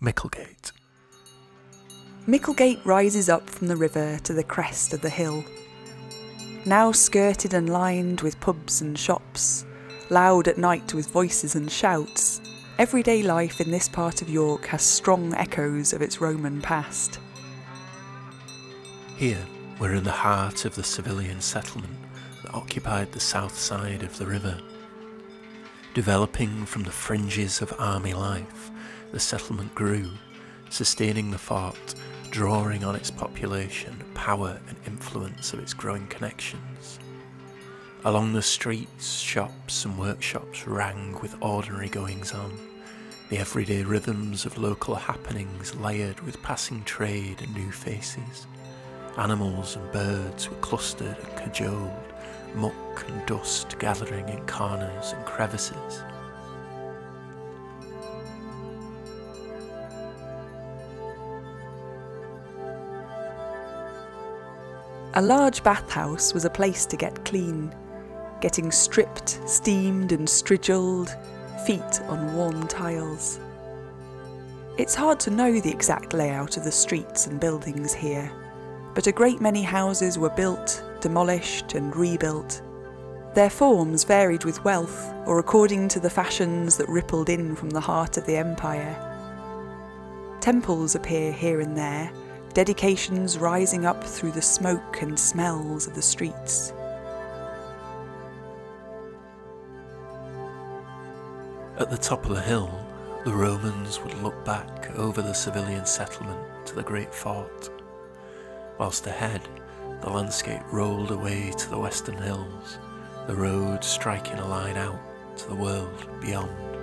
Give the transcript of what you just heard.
Micklegate. Micklegate rises up from the river to the crest of the hill. Now skirted and lined with pubs and shops, loud at night with voices and shouts, everyday life in this part of York has strong echoes of its Roman past. Here, we're in the heart of the civilian settlement that occupied the south side of the river. Developing from the fringes of army life, the settlement grew, sustaining the fort, drawing on its population, power, and influence of its growing connections. Along the streets, shops, and workshops rang with ordinary goings on, the everyday rhythms of local happenings layered with passing trade and new faces. Animals and birds were clustered and cajoled, muck and dust gathering in corners and crevices. A large bathhouse was a place to get clean, getting stripped, steamed, and strigilled, feet on warm tiles. It's hard to know the exact layout of the streets and buildings here, but a great many houses were built, demolished, and rebuilt. Their forms varied with wealth or according to the fashions that rippled in from the heart of the empire. Temples appear here and there, dedications rising up through the smoke and smells of the streets. At the top of the hill, the Romans would look back over the civilian settlement to the great fort, whilst ahead the landscape rolled away to the western hills, the road striking a line out to the world beyond.